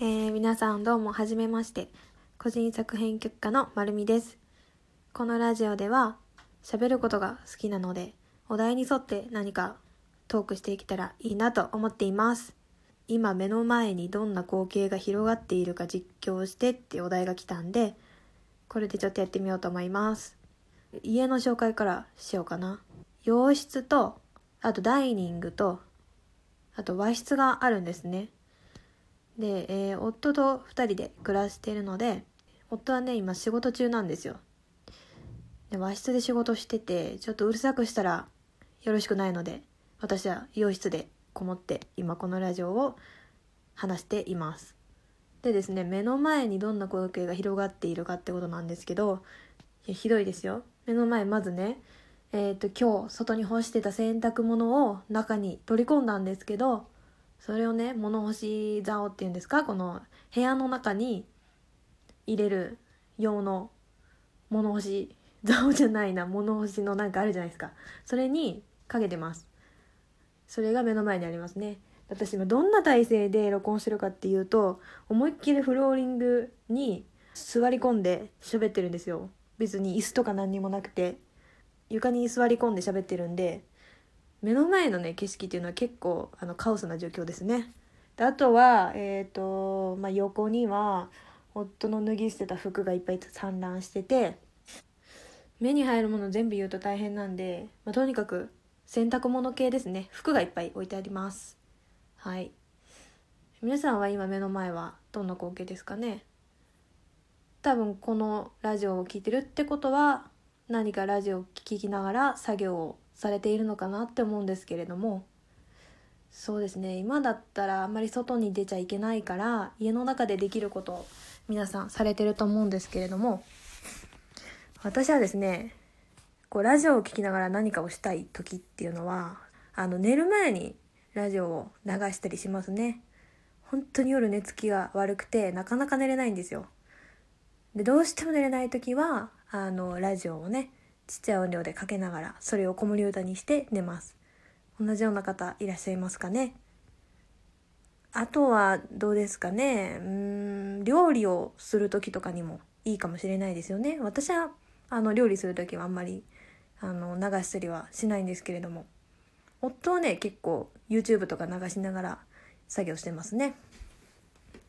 えー、皆さんどうもはじめまして。個人作編曲家のまるみです。このラジオでは喋ることが好きなのでお題に沿って何かトークしていけたらいいなと思っています。今目の前にどんな光景が広がっているか実況してってお題が来たんでこれでちょっとやってみようと思います。家の紹介からしようかな。洋室とあとダイニングとあと和室があるんですね。で、えー、夫と2人で暮らしているので夫はね今仕事中なんですよ。で和室で仕事しててちょっとうるさくしたらよろしくないので私は洋室でこもって今このラジオを話しています。でですね目の前にどんな光景が広がっているかってことなんですけどひどいですよ。目の前まずねえっ、ー、と今日外に干してた洗濯物を中に取り込んだんですけどそれをね物干し竿っていうんですか？この部屋の中に入れる用の物干し竿じゃないな物干しのなんかあるじゃないですか。それにかけてます。それが目の前にありますね。私今どんな体勢で録音してるかっていうと思いっきりフローリングに座り込んで喋ってるんですよ。別に椅子とか何にもなくて。床に座り込んで喋ってるんで目の前のね景色っていうのは結構あのカオスな状況ですね。であとはえっ、ー、と、まあ、横には夫の脱ぎ捨てた服がいっぱい散乱してて目に入るもの全部言うと大変なんで、まあ、とにかく洗濯物系ですね。服がいっぱい置いてあります。はい。皆さんは今目の前はどんな光景ですかね？多分このラジオを聴いてるってことは何かラジオを聴きながら作業をされているのかなって思うんですけれどもそうですね。今だったらあんまり外に出ちゃいけないから家の中でできることを皆さんされてると思うんですけれども私はですねこうラジオを聴きながら何かをしたい時っていうのはあの寝る前にラジオを流したりしますね。本当に夜寝つきが悪くてなかなか寝れないんですよ。でどうしても寝れない時はあのラジオをねちっちゃい音量でかけながらそれを子守歌にして寝ます。同じような方いらっしゃいますかね。あとはどうですかね。うん料理をする時とかにもいいかもしれないですよね。私はあの料理する時はあんまりあの流したりはしないんですけれども。夫はね結構 YouTube とか流しながら作業してますね。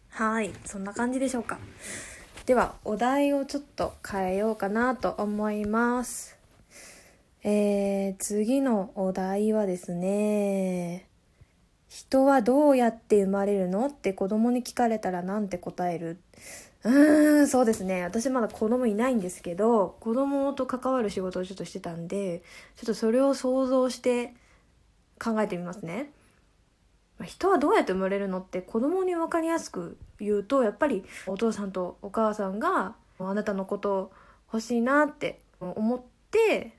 はいそんな感じでしょうか。ではお題をちょっと変えようかなと思います。えー、次のお題はですね人はどうやって生まれるのって子供に聞かれたらなんて答える？うーんそうですね。私まだ子供いないんですけど子供と関わる仕事をちょっとしてたんでちょっとそれを想像して考えてみますね。人はどうやって生まれるのって子供に分かりやすく言うとやっぱりお父さんとお母さんがあなたのこと欲しいなって思って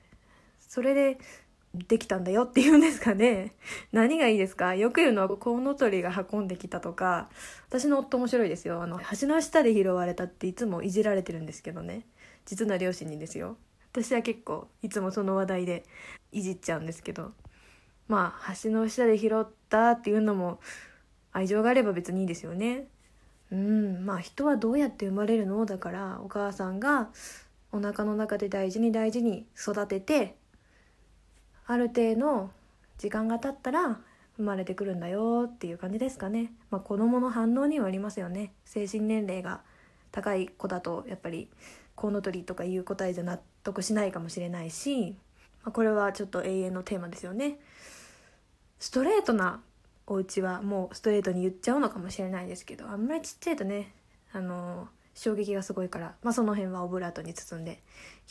それでできたんだよって言うんですかね。何がいいですか？よく言うのはコウノトリが運んできたとか。私の夫面白いですよ。あの橋の下で拾われたっていつもいじられてるんですけどね。実の両親にですよ。私は結構いつもその話題でいじっちゃうんですけど。まあ橋の下で拾ったっていうのも愛情があれば別にいいですよね。うんまあ人はどうやって生まれるのだからお母さんがお腹の中で大事に大事に育ててある程度時間が経ったら生まれてくるんだよっていう感じですかね。まあ、子供の反応にはありますよね。精神年齢が高い子だとやっぱりコウノトリとかいう答えじゃ納得しないかもしれないし、まあ、これはちょっと永遠のテーマですよね。ストレートなお家はもうストレートに言っちゃうのかもしれないですけどあんまりちっちゃいとねあの衝撃がすごいから、まあ、その辺はオブラートに包んで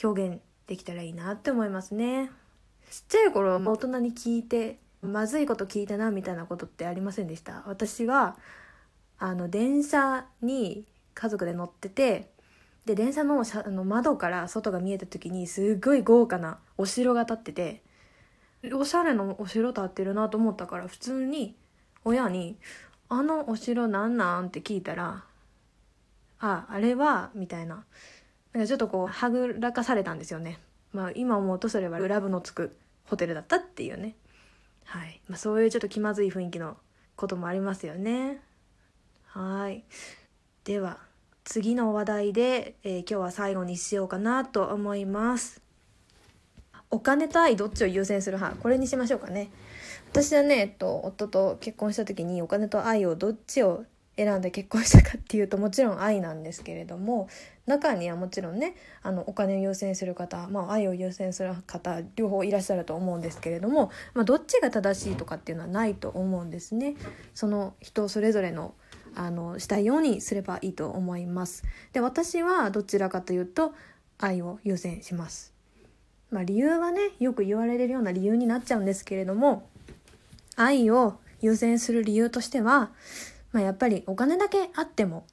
表現できたらいいなって思いますねちっちゃい頃大人に聞いてまずいこと聞いたなみたいなことってありませんでした？私はあの電車に家族で乗っててで電車のあの窓から外が見えた時にすっごい豪華なお城が建ってておしゃれなお城建ってるなと思ったから普通に親に「あのお城なんなん?」って聞いたら「ああれは」みたいななんかちょっとこうはぐらかされたんですよね。まあ今思うとそれはラブのつくホテルだったっていうね。はい。まあそういうちょっと気まずい雰囲気のこともありますよね。はいでは次の話題で、えー、今日は最後にしようかなと思います。お金と愛どっちを優先する派？これにしましょうかね。私はね、えっと、夫と結婚した時にお金と愛をどっちを選んで結婚したかっていうともちろん愛なんですけれども中にはもちろんねあのお金を優先する方、まあ、愛を優先する方両方いらっしゃると思うんですけれども、まあ、どっちが正しいとかっていうのはないと思うんですね。その人それぞれのあのしたいようにすればいいと思います。で私はどちらかというと愛を優先します。まあ、理由はねよく言われるような理由になっちゃうんですけれども愛を優先する理由としてはまあ、やっぱりお金だけあっても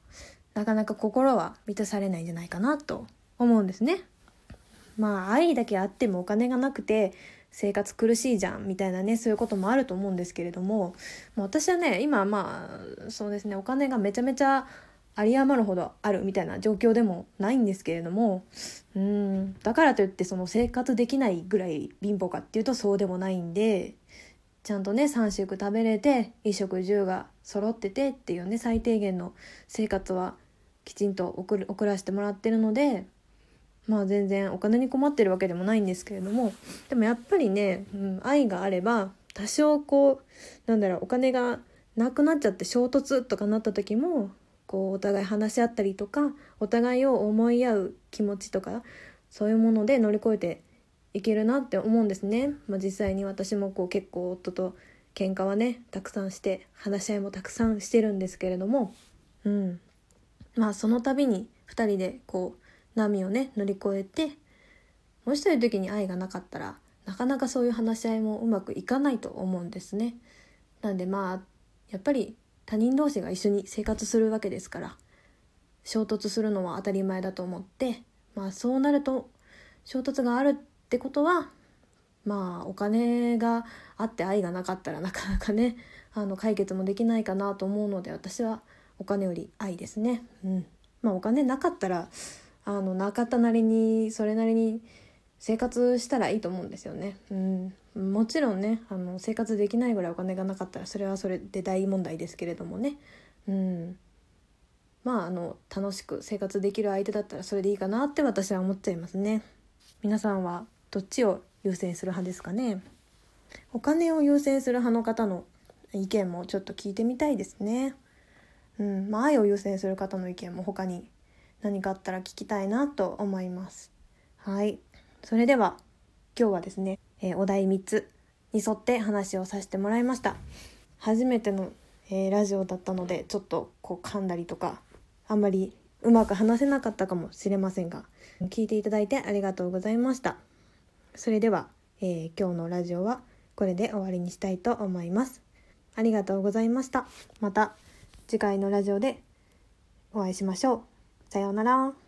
なかなか心は満たされないんじゃないかなと思うんですね。まあ愛だけあってもお金がなくて生活苦しいじゃんみたいなねそういうこともあると思うんですけれども、私はね今まあそうですねお金がめちゃめちゃ有り余るほどあるみたいな状況でもないんですけれどもうんだからといってその生活できないぐらい貧乏かっていうとそうでもないんでちゃんとね3食食べれて衣食住が揃っててっていうね最低限の生活はきちんと送る送らせてもらってるのでまあ全然お金に困ってるわけでもないんですけれどもでもやっぱりね、うん、愛があれば多少こうなんだろうお金がなくなっちゃって衝突とかなった時もこうお互い話し合ったりとかお互いを思い合う気持ちとかそういうもので乗り越えていけるなって思うんですね。まあ、実際に私もこう結構夫と喧嘩はねたくさんして話し合いもたくさんしてるんですけれども、うん、まあその度に2人でこう波をね乗り越えてもしそういう時に愛がなかったらなかなかそういう話し合いもうまくいかないと思うんですね。なんでまあやっぱり他人同士が一緒に生活するわけですから衝突するのは当たり前だと思ってまあそうなると衝突があるってことはまあお金があって愛がなかったらなかなかねあの解決もできないかなと思うので私はお金より愛ですね。うん、まあお金なかったらあのなかったなりにそれなりに生活したらいいと思うんですよね。うん、もちろんねあの生活できないぐらいお金がなかったらそれはそれで大問題ですけれどもね。うん、まああの楽しく生活できる相手だったらそれでいいかなって私は思っちゃいますね。皆さんはどっちを優先する派ですかね？お金を優先する派の方の意見もちょっと聞いてみたいですねうんまあ愛を優先する方の意見も他に何かあったら聞きたいなと思いますはいそれでは今日はですね、えー、お題3つに沿って話をさせてもらいました初めての、えー、ラジオだったのでちょっとこう噛んだりとかあんまりうまく話せなかったかもしれませんが聞いていただいてありがとうございましたそれでは、えー、今日のラジオはこれで終わりにしたいと思います。ありがとうございました。また次回のラジオでお会いしましょう。さようなら。